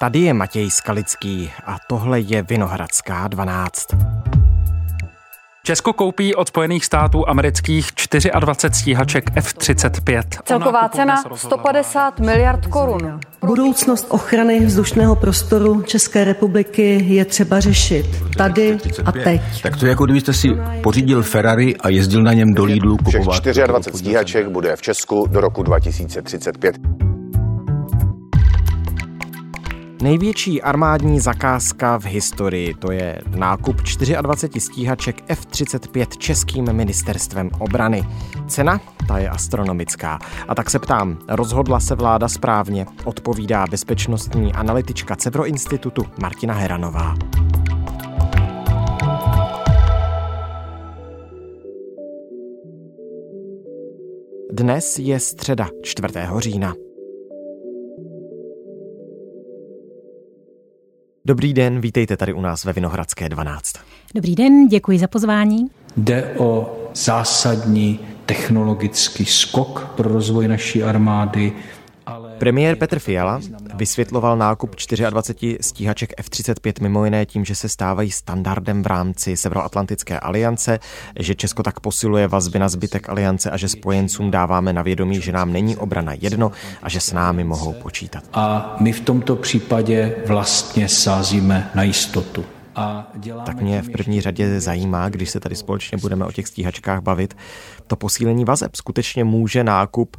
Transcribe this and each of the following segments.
Tady je Matěj Skalický a tohle je Vinohradská 12. Česko koupí od Spojených států amerických 24 stíhaček F-35. Celková cena 150 miliard korun. Budoucnost ochrany vzdušného prostoru České republiky je třeba řešit tady a teď. Tak to je jako kdybyste si pořídil Ferrari a jezdil na něm do Lidlu kupovat. Všech 24 stíhaček bude v Česku do roku 2035. Největší armádní zakázka v historii, to je nákup 24 stíhaček F-35 českým ministerstvem obrany. Cena? Ta je astronomická. A tak se ptám, rozhodla se vláda správně? Odpovídá bezpečnostní analytička Cevro institutu Martina Heranová. Dnes je středa 4. října. Dobrý den, vítejte tady u nás ve Vinohradské 12. Dobrý den, děkuji za pozvání. Jde o zásadní technologický skok pro rozvoj naší armády, Premiér Petr Fiala vysvětloval nákup 24 stíhaček F-35 mimo jiné tím, že se stávají standardem v rámci Severoatlantické aliance, že Česko tak posiluje vazby na zbytek aliance a že spojencům dáváme na vědomí, že nám není obrana jedno a že s námi mohou počítat. A my v tomto případě vlastně sázíme na jistotu. Tak mě v první řadě zajímá, když se tady společně budeme o těch stíhačkách bavit, to posílení vazeb. Skutečně může nákup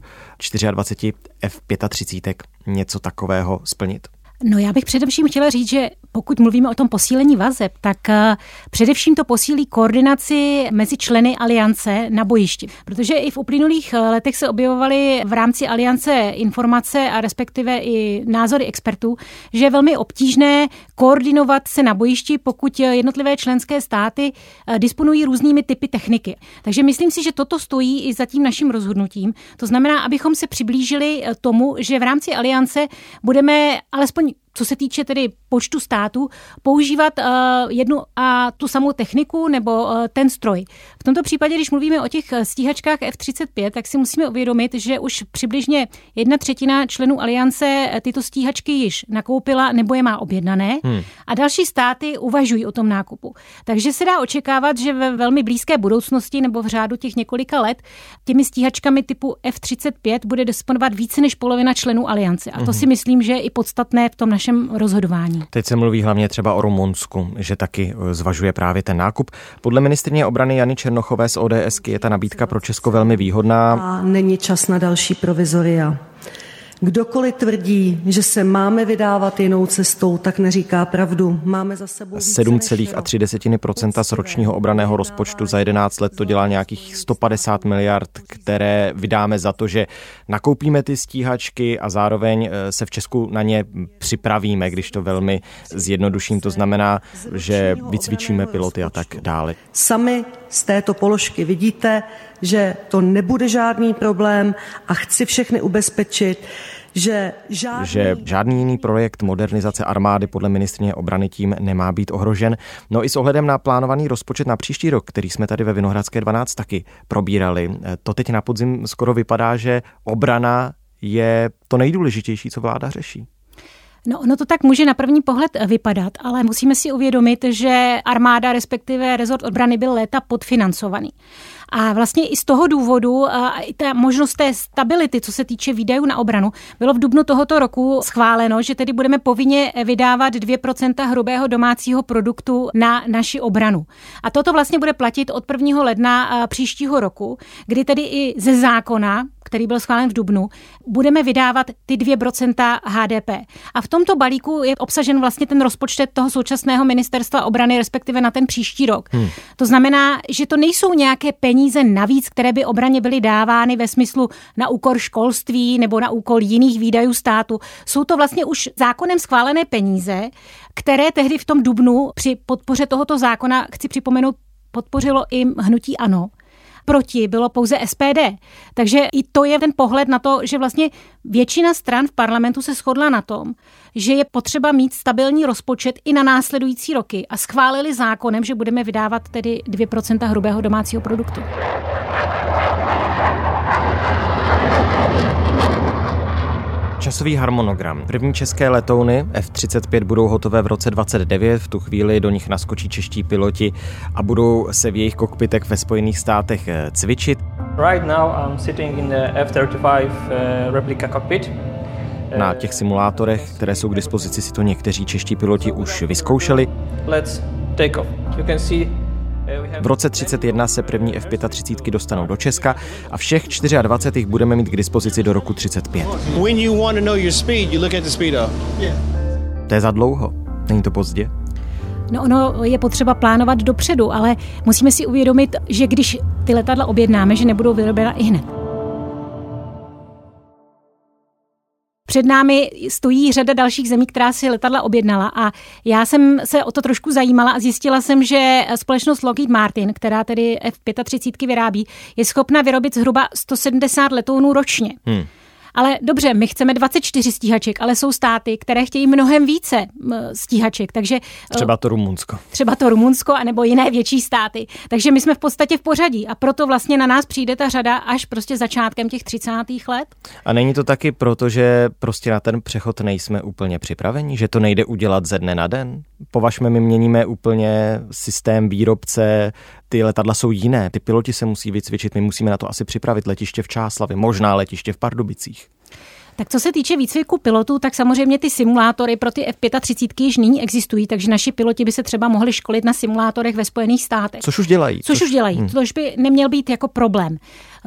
24 F-35 něco takového splnit? No já bych především chtěla říct, že pokud mluvíme o tom posílení vazeb, tak eh, především to posílí koordinaci mezi členy aliance na bojišti. Protože i v uplynulých eh, letech se objevovaly v rámci aliance informace a respektive i názory expertů, že je velmi obtížné koordinovat se na bojišti, pokud eh, jednotlivé členské státy disponují různými typy techniky. Takže myslím si, že toto stojí i za tím naším rozhodnutím. To znamená, abychom se přiblížili tomu, že v rámci aliance budeme alespoň co se týče tedy počtu států, používat uh, jednu a tu samou techniku nebo uh, ten stroj. V tomto případě, když mluvíme o těch stíhačkách F-35, tak si musíme uvědomit, že už přibližně jedna třetina členů aliance tyto stíhačky již nakoupila nebo je má objednané hmm. a další státy uvažují o tom nákupu. Takže se dá očekávat, že ve velmi blízké budoucnosti nebo v řádu těch několika let těmi stíhačkami typu F-35 bude disponovat více než polovina členů aliance. A to hmm. si myslím, že je i podstatné v tom našem rozhodování. Teď se mluví hlavně třeba o Rumunsku, že taky eh, zvažuje právě ten nákup. Podle ministrně obrany Jany Černochové z ODS je ta nabídka pro Česko velmi výhodná. A není čas na další provizoria. Kdokoliv tvrdí, že se máme vydávat jinou cestou, tak neříká pravdu. Máme za sebou 7,3% z ročního obraného rozpočtu za 11 let to dělá nějakých 150 miliard, které vydáme za to, že nakoupíme ty stíhačky a zároveň eh, se v Česku na ně připravíme, když to velmi zjednoduším. To znamená, že vycvičíme piloty a tak dále. Sami z této položky vidíte, že to nebude žádný problém a chci všechny ubezpečit, že žádný... že žádný jiný projekt modernizace armády podle ministrině obrany tím nemá být ohrožen. No i s ohledem na plánovaný rozpočet na příští rok, který jsme tady ve Vinohradské 12 taky probírali, to teď na podzim skoro vypadá, že obrana je to nejdůležitější, co vláda řeší. No, ono to tak může na první pohled vypadat, ale musíme si uvědomit, že armáda, respektive rezort obrany byl léta podfinancovaný. A vlastně i z toho důvodu a i ta možnost té stability, co se týče výdajů na obranu, bylo v dubnu tohoto roku schváleno, že tedy budeme povinně vydávat 2% hrubého domácího produktu na naši obranu. A toto vlastně bude platit od 1. ledna příštího roku, kdy tedy i ze zákona který byl schválen v Dubnu, budeme vydávat ty 2% HDP. A v tomto balíku je obsažen vlastně ten rozpočet toho současného ministerstva obrany, respektive na ten příští rok. Hmm. To znamená, že to nejsou nějaké peníze navíc, které by obraně byly dávány ve smyslu na úkor školství nebo na úkol jiných výdajů státu. Jsou to vlastně už zákonem schválené peníze, které tehdy v tom Dubnu při podpoře tohoto zákona, chci připomenout, podpořilo i hnutí ANO proti bylo pouze SPD. Takže i to je ten pohled na to, že vlastně většina stran v parlamentu se shodla na tom, že je potřeba mít stabilní rozpočet i na následující roky a schválili zákonem, že budeme vydávat tedy 2% hrubého domácího produktu. Časový harmonogram. První české letouny F-35 budou hotové v roce 29, v tu chvíli do nich naskočí čeští piloti a budou se v jejich kokpitech ve Spojených státech eh, cvičit. Right now I'm sitting in the F-35 uh, replica cockpit. Na těch simulátorech, které jsou k dispozici, si to někteří čeští piloti už vyzkoušeli. Let's take off. You can see v roce 31 se první F-35 dostanou do Česka a všech 24 jich budeme mít k dispozici do roku 35. To je za dlouho. Není to pozdě? No ono je potřeba plánovat dopředu, ale musíme si uvědomit, že když ty letadla objednáme, že nebudou vyrobena i hned. Před námi stojí řada dalších zemí, která si letadla objednala a já jsem se o to trošku zajímala a zjistila jsem, že společnost Lockheed Martin, která tedy F-35 vyrábí, je schopna vyrobit zhruba 170 letounů ročně. Hmm. Ale dobře, my chceme 24 stíhaček, ale jsou státy, které chtějí mnohem více stíhaček, takže... Eh, třeba to Rumunsko. Třeba to Rumunsko, anebo jiné větší státy. Takže my jsme v podstatě v pořadí a proto vlastně na nás přijde ta řada až prostě začátkem těch 30. let. A není to taky proto, že prostě na ten přechod nejsme úplně připraveni, že to nejde udělat ze dne na den? Považme, my měníme úplně systém výrobce, ty letadla jsou jiné, ty piloti se musí vycvičit, my musíme na to asi připravit letiště v Čáslavě, možná letiště v Pardubicích. Tak co se týče výcviku pilotů, tak samozřejmě ty simulátory pro ty F-35 již nyní existují, takže naši piloti by se třeba mohli školit na simulátorech ve Spojených státech. Což už dělají. Což, což už dělají, hmm. což by neměl být jako problém.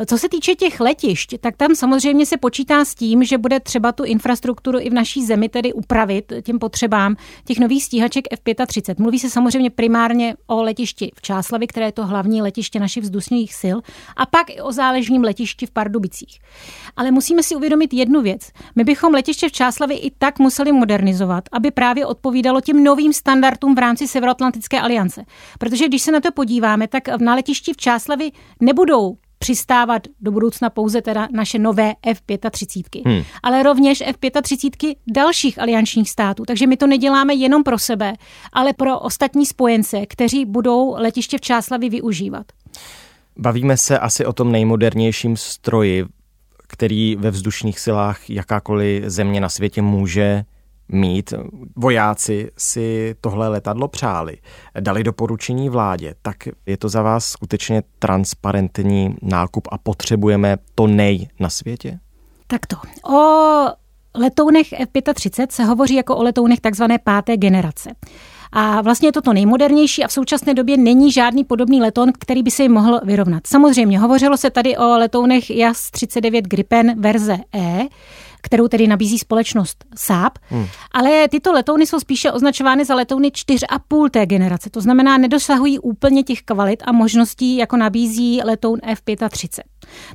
Co se týče těch letišť, tak tam samozřejmě se počítá s tím, že bude třeba tu infrastrukturu i v naší zemi tedy upravit těm potřebám těch nových stíhaček F-35. Mluví se samozřejmě primárně o letišti v Čáslavi, které je to hlavní letiště našich vzdušných sil, a pak i o záležním letišti v Pardubicích. Ale musíme si uvědomit jednu věc. My bychom letiště v Čáslavi i tak museli modernizovat, aby právě odpovídalo těm novým standardům v rámci Severoatlantické aliance. Protože když se na to podíváme, tak na letišti v Čáslavi nebudou přistávat do budoucna pouze teda naše nové F-35, hmm. ale rovněž F-35 dalších aliančních států. Takže my to neděláme jenom pro sebe, ale pro ostatní spojence, kteří budou letiště v Čáslavi využívat. Bavíme se asi o tom nejmodernějším stroji, který ve vzdušných silách jakákoliv země na světě může mít. Vojáci si tohle letadlo přáli, dali doporučení vládě, tak je to za vás skutečně transparentní nákup a potřebujeme to nej na světě? Takto. O letounech F-35 se hovoří jako o letounech takzvané páté generace. A vlastně je to to nejmodernější a v současné době není žádný podobný letoun, který by se jim mohl vyrovnat. Samozřejmě hovořilo se tady o letounech JAS 39 Gripen verze E, kterou tedy nabízí společnost Saab. Hmm. Ale tyto letouny jsou spíše označovány za letouny 4,5 té generace. To znamená, nedosahují úplně těch kvalit a možností, jako nabízí letoun F-35.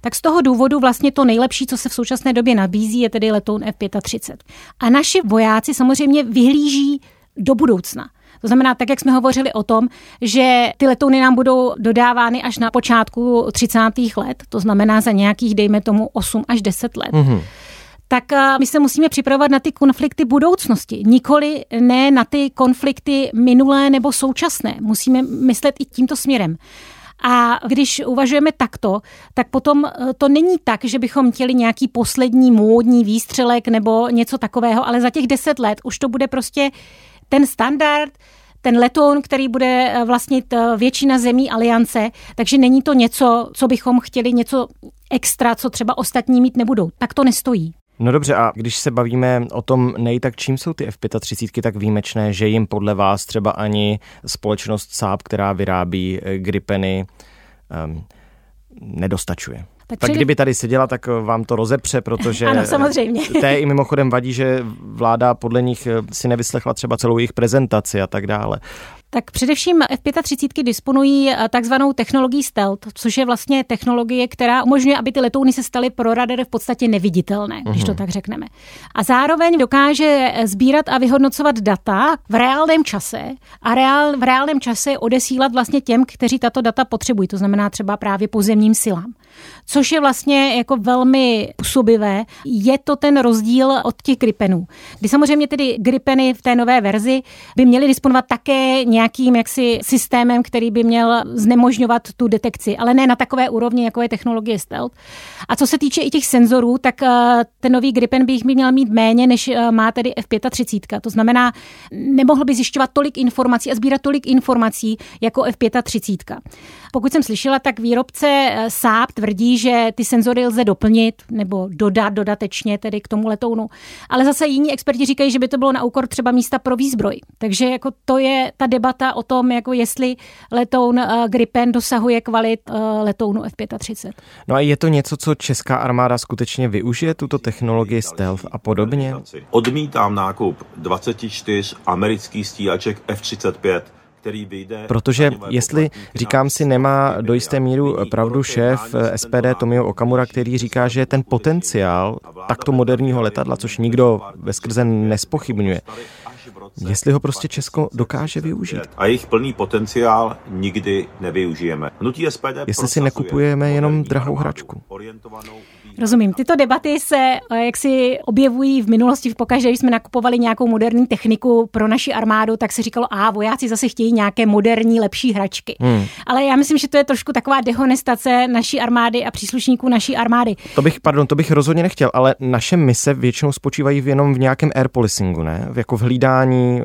Tak z toho důvodu vlastně to nejlepší, co se v současné době nabízí, je tedy letoun F-35. A naši vojáci samozřejmě vyhlíží do budoucna. To znamená, tak jak jsme hovořili o tom, že ty letouny nám budou dodávány až na počátku 30. let, to znamená za nějakých, dejme tomu, 8 až 10 let. Mm-hmm tak my se musíme připravovat na ty konflikty budoucnosti, nikoli ne na ty konflikty minulé nebo současné. Musíme myslet i tímto směrem. A když uvažujeme takto, tak potom e, to není tak, že bychom chtěli nějaký poslední módní výstřelek nebo něco takového, ale za těch deset let už to bude prostě ten standard, ten letoun, který bude e, vlastnit e, většina zemí aliance, takže není to něco, co bychom chtěli, něco extra, co třeba ostatní mít nebudou. Tak to nestojí. No dobře, a když se bavíme o tom nej, tak čím jsou ty F-35 tak výjimečné, že jim podle vás třeba ani společnost Saab, která vyrábí eh, Gripeny, um, nedostačuje? Tak, tak kdyby tady seděla, tak vám to rozepře, protože ano, samozřejmě. té i mimochodem vadí, že vláda podle nich eh, si nevyslechla třeba celou jejich prezentaci a tak dále. Tak především F-35 disponují eh, takzvanou technologií stealth, což je vlastně technologie, která umožňuje, aby ty letouny se staly pro radar v podstatě neviditelné, když to mhm. tak řekneme. A zároveň dokáže eh, sbírat a vyhodnocovat data v reálném čase a reál, v reálném čase odesílat vlastně těm, kteří tato data potřebují, to znamená třeba právě pozemním silám. Což je vlastně jako velmi působivé. Je to ten rozdíl od těch Gripenů. Kdy samozřejmě tedy Gripeny v té nové verzi by měly disponovat také nějakým jaksi systémem, který by měl znemožňovat tu detekci, ale ne na takové úrovni, jako je technologie stealth. A co se týče i těch senzorů, tak eh, ten nový Gripen by jich měl mít méně, než eh, má tedy F-35. To znamená, nemohl by zjišťovat tolik informací a sbírat tolik informací jako F-35. Pokud jsem slyšela, tak výrobce eh, Saab tvrdí, že ty senzory lze doplnit nebo dodat dodatečně tedy k tomu letounu. Ale zase jiní experti říkají, že by to bylo na úkor třeba místa pro výzbroj. Takže jako to je ta debata o tom, jako jestli letoun Gripen dosahuje kvalit letounu F-35. No a je to něco, co česká armáda skutečně využije, tuto technologii stealth a podobně? Odmítám nákup 24 amerických stíhaček F-35 Protože jestli, říkám si, nemá do jisté míru pravdu šéf SPD Tomio Okamura, který říká, že ten potenciál takto moderního letadla, což nikdo ve skrze nespochybňuje, jestli ho prostě Česko dokáže využít. A jejich plný potenciál nikdy nevyužijeme. Hnutí SPD jestli si nekupujeme jenom drahou hračku. Rozumím. Tyto debaty se eh, jak si objevují v minulosti. V pokaždé, když jsme nakupovali nějakou moderní techniku pro naši armádu, tak se říkalo, a vojáci zase chtějí nějaké moderní, lepší hračky. Hmm. Ale já myslím, že to je trošku taková dehonestace naší armády a příslušníků naší armády. To bych, pardon, to bych rozhodně nechtěl, ale naše mise většinou spočívají jenom v nějakém air policingu, ne? Jako v hlídání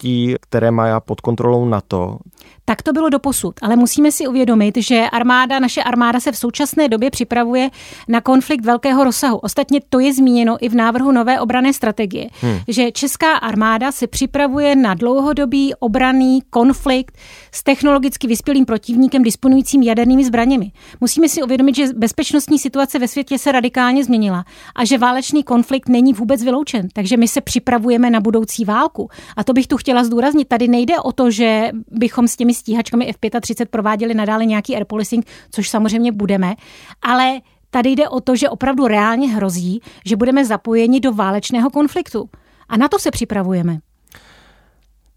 oblastí, které má pod kontrolou NATO. Tak to bylo doposud, ale musíme si uvědomit, že armáda, naše armáda se v současné době připravuje na konflikt velkého rozsahu. Ostatně to je zmíněno i v návrhu nové obrané strategie, hmm. že česká armáda se připravuje na dlouhodobý obraný konflikt s technologicky vyspělým protivníkem disponujícím jadernými zbraněmi. Musíme si uvědomit, že bezpečnostní situace ve světě se radikálně změnila a že válečný konflikt není vůbec vyloučen. Takže my se připravujeme na budoucí válku. A to bych tu chtěla zdůraznit. Tady nejde o to, že bychom s těmi stíhačkami F-35 prováděli nadále nějaký air policing, což samozřejmě budeme, ale tady jde o to, že opravdu reálně hrozí, že budeme zapojeni do válečného konfliktu. A na to se připravujeme.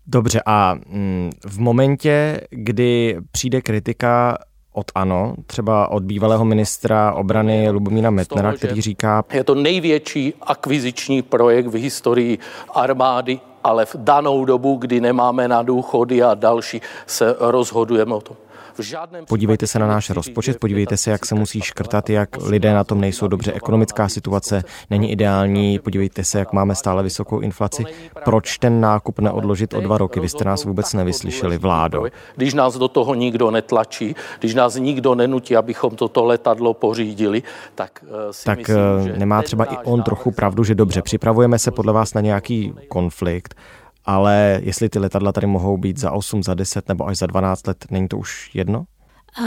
Dobře, a mm, v momentě, kdy přijde kritika od ANO, třeba od bývalého ministra obrany Lubomína Metnera, který říká... Je to největší akviziční projekt v historii armády ale v danou dobu, kdy nemáme na důchody a další, se rozhodujeme o tom. Podívejte se na náš rozpočet, podívejte se, jak se musí škrtat, jak lidé na tom nejsou dobře, ekonomická situace není ideální, podívejte se, jak máme stále vysokou inflaci. Proč ten nákup neodložit o dva roky? Vy jste nás vůbec nevyslyšeli, vládo. Když nás do toho nikdo netlačí, když nás nikdo nenutí, abychom toto letadlo pořídili, tak eh, si tak myslím, eh, že nemá třeba i on trochu pravdu, že dobře, připravujeme se podle vás na nějaký konflikt, ale jestli ty letadla tady mohou být za 8, za 10 nebo až za 12 let, není to už jedno?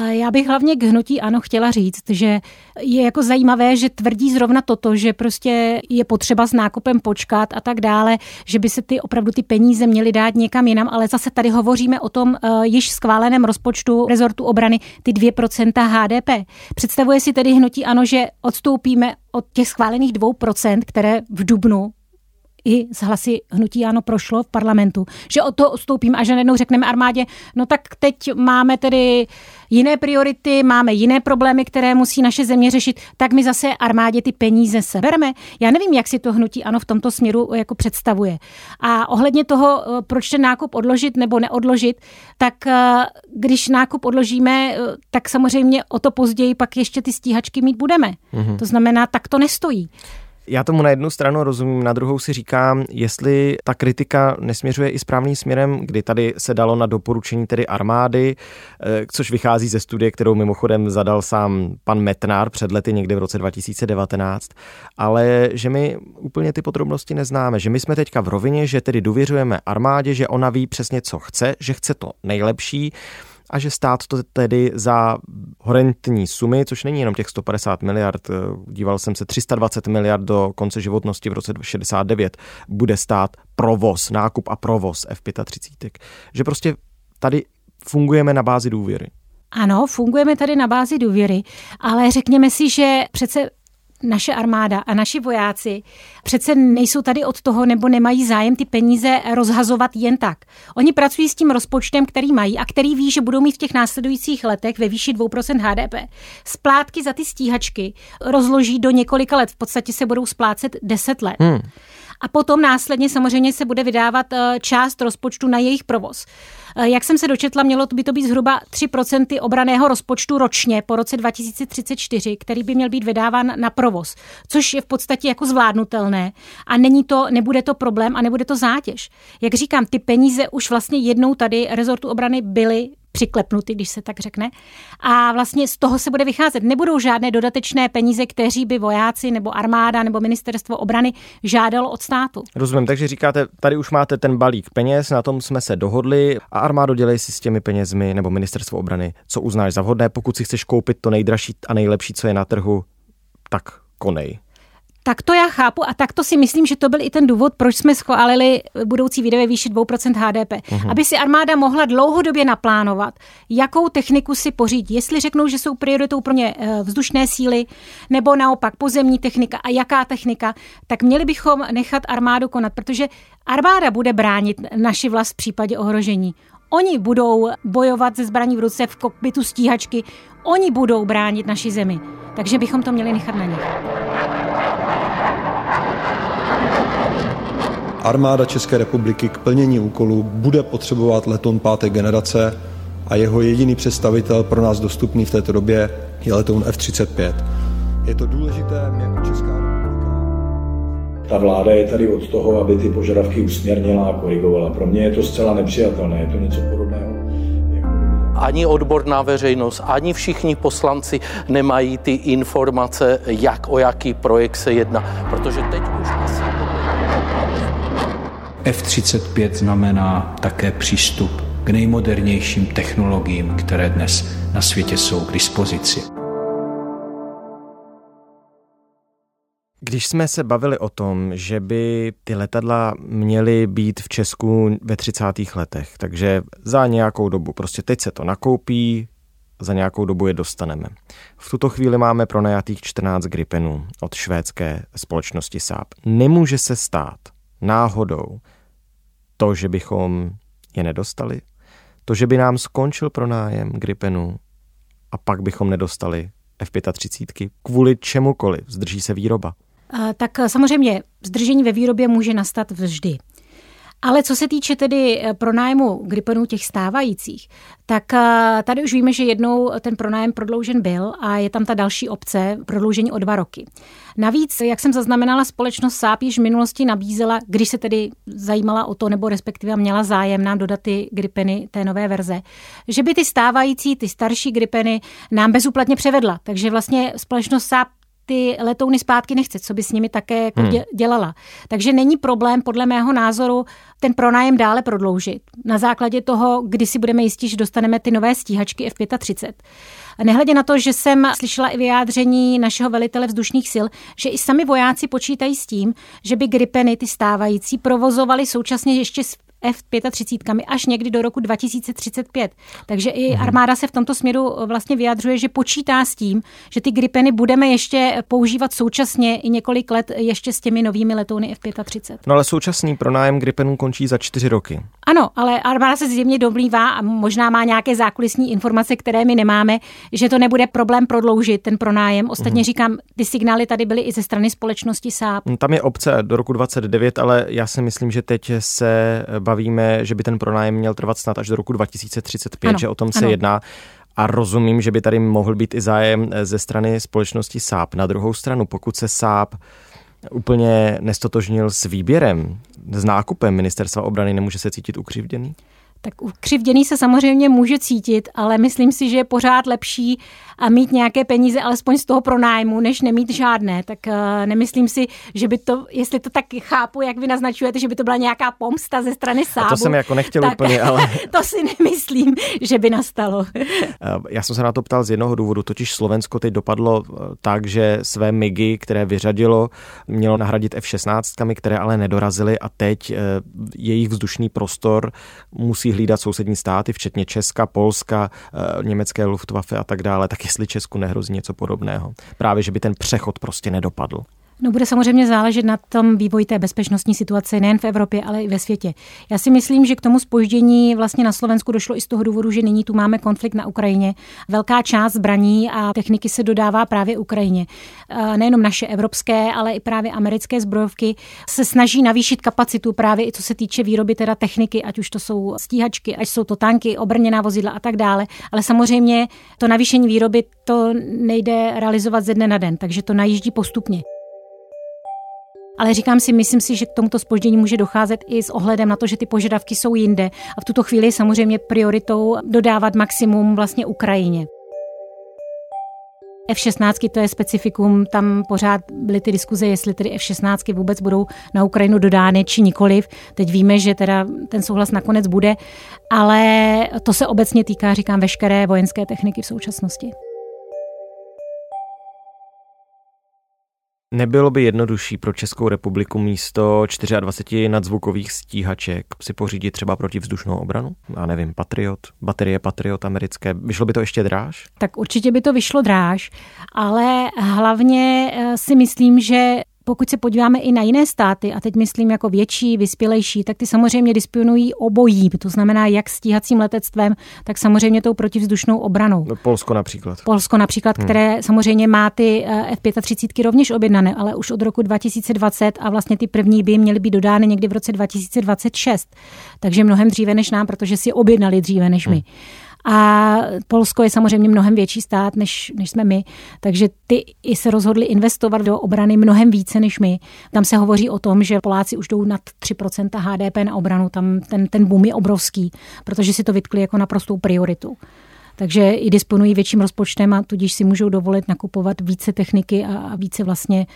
Já bych hlavně k hnutí ano chtěla říct, že je jako zajímavé, že tvrdí zrovna toto, že prostě je potřeba s nákupem počkat a tak dále, že by se ty opravdu ty peníze měly dát někam jinam, ale zase tady hovoříme o tom uh, již schváleném rozpočtu rezortu obrany ty 2% HDP. Představuje si tedy hnutí ano, že odstoupíme od těch schválených 2%, které v Dubnu i z hlasy hnutí Ano prošlo v parlamentu, že o to ustoupím a že najednou řekneme armádě, no tak teď máme tedy jiné priority, máme jiné problémy, které musí naše země řešit, tak my zase armádě ty peníze sebereme. Já nevím, jak si to hnutí ano v tomto směru jako představuje. A ohledně toho, eh, proč ten nákup odložit nebo neodložit, tak eh, když nákup odložíme, eh, tak samozřejmě o to později pak ještě ty stíhačky mít budeme. Mm-hmm. To znamená, tak to nestojí. Já tomu na jednu stranu rozumím, na druhou si říkám, jestli ta kritika nesměřuje i správným směrem, kdy tady se dalo na doporučení tedy armády, eh, což vychází ze studie, kterou mimochodem zadal sám pan Metnár před lety někdy v roce 2019, ale že my úplně ty podrobnosti neznáme, že my jsme teďka v rovině, že tedy důvěřujeme armádě, že ona ví přesně, co chce, že chce to nejlepší, a že stát to tedy za horentní sumy, což není jenom těch 150 miliard, eh, díval jsem se 320 miliard do konce životnosti v roce 69, bude stát provoz, nákup a provoz F-35. Že prostě tady fungujeme na bázi důvěry. Ano, fungujeme tady na bázi důvěry, ale řekněme si, že přece naše armáda a naši vojáci přece nejsou tady od toho nebo nemají zájem ty peníze rozhazovat jen tak. Oni pracují s tím rozpočtem, který mají a který ví, že budou mít v těch následujících letech ve výši 2% HDP. Splátky za ty stíhačky rozloží do několika let. V podstatě se budou splácet 10 let. Hmm. A potom následně samozřejmě se bude vydávat eh, část rozpočtu na jejich provoz. Eh, jak jsem se dočetla, mělo by to být zhruba 3% obraného rozpočtu ročně po roce 2034, který by měl být vydáván na provoz, což je v podstatě jako zvládnutelné a není to, nebude to problém a nebude to zátěž. Jak říkám, ty peníze už vlastně jednou tady rezortu obrany byly přiklepnuty, když se tak řekne. A vlastně z toho se bude vycházet. Nebudou žádné dodatečné peníze, kteří by vojáci nebo armáda nebo ministerstvo obrany žádalo od státu. Rozumím, takže říkáte, tady už máte ten balík peněz, na tom jsme se dohodli a armádo dělej si s těmi penězmi nebo ministerstvo obrany, co uznáš za vhodné. Pokud si chceš koupit to nejdražší a nejlepší, co je na trhu, tak konej. Tak to já chápu a tak to si myslím, že to byl i ten důvod, proč jsme schválili budoucí výdaje výši 2% HDP. Uhum. Aby si armáda mohla dlouhodobě naplánovat, jakou techniku si pořídí. Jestli řeknou, že jsou prioritou pro ně eh, vzdušné síly, nebo naopak pozemní technika a jaká technika, tak měli bychom nechat armádu konat, protože armáda bude bránit naši vlast v případě ohrožení. Oni budou bojovat ze zbraní v ruce v kokpitu stíhačky, oni budou bránit naši zemi. Takže bychom to měli nechat na nich. Armáda České republiky k plnění úkolu bude potřebovat letoun páté generace a jeho jediný představitel pro nás dostupný v této době je letoun F-35. Je to důležité jako Česká republika. Ta vláda je tady od toho, aby ty požadavky usměrnila a korigovala. Pro mě je to zcela nepřijatelné. Je to něco podobného ani odborná veřejnost, ani všichni poslanci nemají ty informace, jak o jaký projekt se jedná. Protože teď. F-35 znamená také přístup k nejmodernějším technologiím, které dnes na světě jsou k dispozici. Když jsme se bavili o tom, že by ty letadla měly být v Česku ve 30. letech, takže za nějakou dobu, prostě teď se to nakoupí, za nějakou dobu je dostaneme. V tuto chvíli máme pronajatých 14 Gripenů od švédské společnosti Saab. Nemůže se stát náhodou to, že bychom je nedostali, to, že by nám skončil pronájem Gripenů a pak bychom nedostali F-35 kvůli čemukoliv, zdrží se výroba. Tak samozřejmě zdržení ve výrobě může nastat vždy. Ale co se týče tedy eh, pronájmu Gripenů těch stávajících, tak eh, tady už víme, že jednou ten pronájem prodloužen byl a je tam ta další opce prodloužení o dva roky. Navíc, jak jsem zaznamenala, společnost SAP již v minulosti nabízela, když se tedy zajímala o to, nebo respektive měla zájem nám dodat ty Gripeny té nové verze, že by ty stávající, ty starší Gripeny nám bezúplatně převedla. Takže vlastně společnost SAP ty letouny zpátky nechce, co by s nimi také jako hmm. dělala. Takže není problém, podle mého názoru, ten pronájem dále prodloužit. Na základě toho, kdy si budeme jistí, že dostaneme ty nové stíhačky F-35. Nehledě na to, že jsem slyšela i vyjádření našeho velitele vzdušných sil, že i sami vojáci počítají s tím, že by Gripeny, ty stávající, provozovali současně ještě s F-35 až někdy do roku 2035. Takže i mhm. armáda se v tomto směru vlastně vyjadřuje, že počítá s tím, že ty Gripeny budeme ještě používat současně i několik let ještě s těmi novými letouny F-35. No ale současný pronájem Gripenů končí za čtyři roky. Ano, ale armáda se zjevně domlívá a možná má nějaké zákulisní informace, které my nemáme, že to nebude problém prodloužit ten pronájem. Ostatně mm. říkám, ty signály tady byly i ze strany společnosti SAP. Tam je obce do roku 29, ale já si myslím, že teď se bavíme, že by ten pronájem měl trvat snad až do roku 2035, ano, že o tom se ano. jedná. A rozumím, že by tady mohl být i zájem eh, ze strany společnosti SAP. Na druhou stranu, pokud se SAP úplně nestotožnil s výběrem, s nákupem ministerstva obrany, nemůže se cítit ukřivděný? Tak ukřivděný se samozřejmě může cítit, ale myslím si, že je pořád lepší a mít nějaké peníze alespoň z toho pronájmu, než nemít žádné. Tak uh, nemyslím si, že by to, jestli to tak chápu, jak vy naznačujete, že by to byla nějaká pomsta ze strany sábu. A to jsem jako nechtěl tak, úplně, ale... to si nemyslím, že by nastalo. Eh, já jsem se na to ptal z jednoho důvodu, totiž Slovensko teď dopadlo eh, tak, že své MIGy, které vyřadilo, mělo nahradit F-16, které ale nedorazily a teď jejich vzdušný prostor musí vyhlídat sousední státy, včetně Česka, Polska, eh, německé Luftwaffe a tak dále, tak jestli Česku nehrozí něco podobného. Právě, že by ten přechod prostě nedopadl. No bude samozřejmě záležet na tom vývoji té bezpečnostní situace nejen v Evropě, ale i ve světě. Já si myslím, že k tomu spoždění vlastně na Slovensku došlo i z toho důvodu, že nyní tu máme konflikt na Ukrajině. Velká část zbraní a techniky se dodává právě Ukrajině. Nejenom naše evropské, ale i právě americké zbrojovky se snaží navýšit kapacitu právě i co se týče výroby teda techniky, ať už to jsou stíhačky, ať jsou to tanky, obrněná vozidla a tak dále. Ale samozřejmě to navýšení výroby to nejde realizovat ze dne na den, takže to najíždí postupně. Ale říkám si, myslím si, že k tomuto spoždění může docházet i s ohledem na to, že ty požadavky jsou jinde. A v tuto chvíli samozřejmě prioritou dodávat maximum vlastně Ukrajině. F-16 to je specifikum, tam pořád byly ty diskuze, jestli tedy F-16 vůbec budou na Ukrajinu dodány či nikoliv. Teď víme, že teda ten souhlas nakonec bude, ale to se obecně týká, říkám, veškeré vojenské techniky v současnosti. Nebylo by jednodušší pro Českou republiku místo 24 nadzvukových stíhaček si pořídit třeba protivzdušnou obranu? Já nevím, Patriot, baterie Patriot americké. Vyšlo by to ještě dráž? Tak určitě by to vyšlo dráž, ale hlavně eh, si myslím, že pokud se podíváme i na jiné státy, a teď myslím jako větší, vyspělejší, tak ty samozřejmě disponují obojí, to znamená jak stíhacím letectvem, tak samozřejmě tou protivzdušnou obranou. No, Polsko například. Polsko například, hmm. které samozřejmě má ty eh, F-35 rovněž objednané, ale už od roku 2020 a vlastně ty první by měly být dodány někdy v roce 2026. Takže mnohem dříve než nám, protože si objednali dříve než my. Hmm. A Polsko je samozřejmě mnohem větší stát, než, než jsme my, takže ty i se rozhodli investovat do obrany mnohem více než my. Tam se hovoří o tom, že Poláci už jdou nad 3% HDP na obranu, tam ten, ten boom je obrovský, protože si to vytkli jako naprostou prioritu. Takže i disponují větším rozpočtem a tudíž si můžou dovolit nakupovat více techniky a více vlastně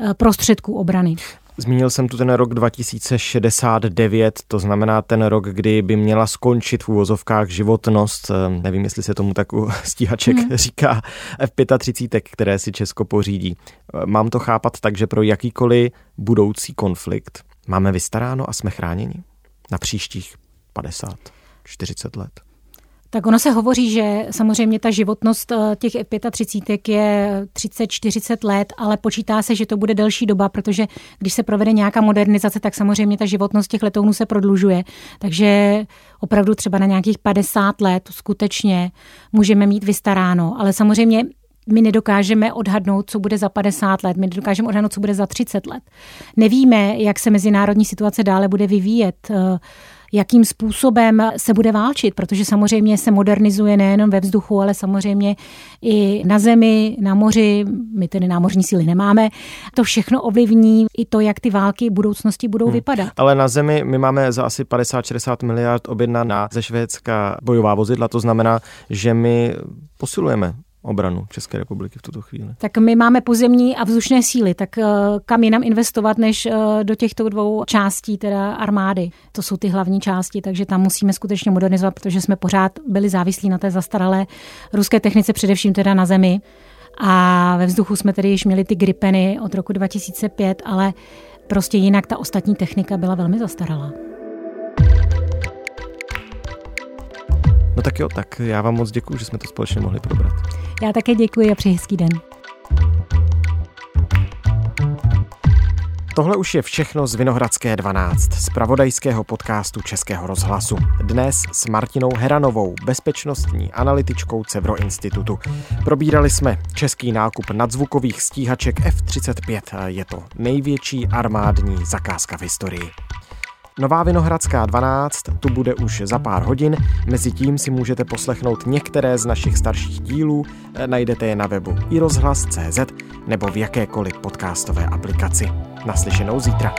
eh, prostředků obrany. Zmínil jsem tu ten rok 2069, to znamená ten rok, kdy by měla skončit v úvozovkách životnost, eh, nevím, jestli se tomu tak u stíhaček hmm. říká, F-35, které si Česko pořídí. Eh, mám to chápat tak, že pro jakýkoliv budoucí konflikt máme vystaráno a jsme chráněni na příštích 50, 40 let? Tak ono se hovoří, že samozřejmě ta životnost eh, těch 35 je 30-40 let, ale počítá se, že to bude delší doba, protože když se provede nějaká modernizace, tak samozřejmě ta životnost těch letounů se prodlužuje. Takže opravdu třeba na nějakých 50 let skutečně můžeme mít vystaráno. Ale samozřejmě my nedokážeme odhadnout, co bude za 50 let, my nedokážeme odhadnout, co bude za 30 let. Nevíme, jak se mezinárodní situace dále bude vyvíjet eh, jakým způsobem se bude válčit, protože samozřejmě se modernizuje nejenom ve vzduchu, ale samozřejmě i na zemi, na moři, my tedy námořní síly nemáme. To všechno ovlivní i to, jak ty války v budoucnosti budou hmm. vypadat. Ale na zemi my máme za asi 50-60 miliard objednaná ze Švédska bojová vozidla, to znamená, že my posilujeme obranu České republiky v tuto chvíli? Tak my máme pozemní a vzdušné síly, tak eh, kam jinam investovat, než eh, do těchto dvou částí, teda armády. To jsou ty hlavní části, takže tam musíme skutečně modernizovat, protože jsme pořád byli závislí na té zastaralé ruské technice, především teda na zemi. A ve vzduchu jsme tedy již měli ty Gripeny od roku 2005, ale prostě jinak ta ostatní technika byla velmi zastaralá. No tak jo, tak já vám moc děkuji, že jsme to společně mohli probrat. Já také děkuji a přeji hezký den. Tohle už je všechno z Vinohradské 12, z pravodajského podcastu Českého rozhlasu. Dnes s Martinou Heranovou, bezpečnostní analytičkou Cevro Institutu. Probírali jsme český nákup nadzvukových stíhaček F-35. Je to největší armádní zakázka v historii. Nová Vinohradská 12 tu bude už za pár hodin, mezi tím si můžete poslechnout některé z našich starších dílů, najdete je na webu iRozhlas.cz nebo v jakékoliv podcastové aplikaci. Naslyšenou zítra.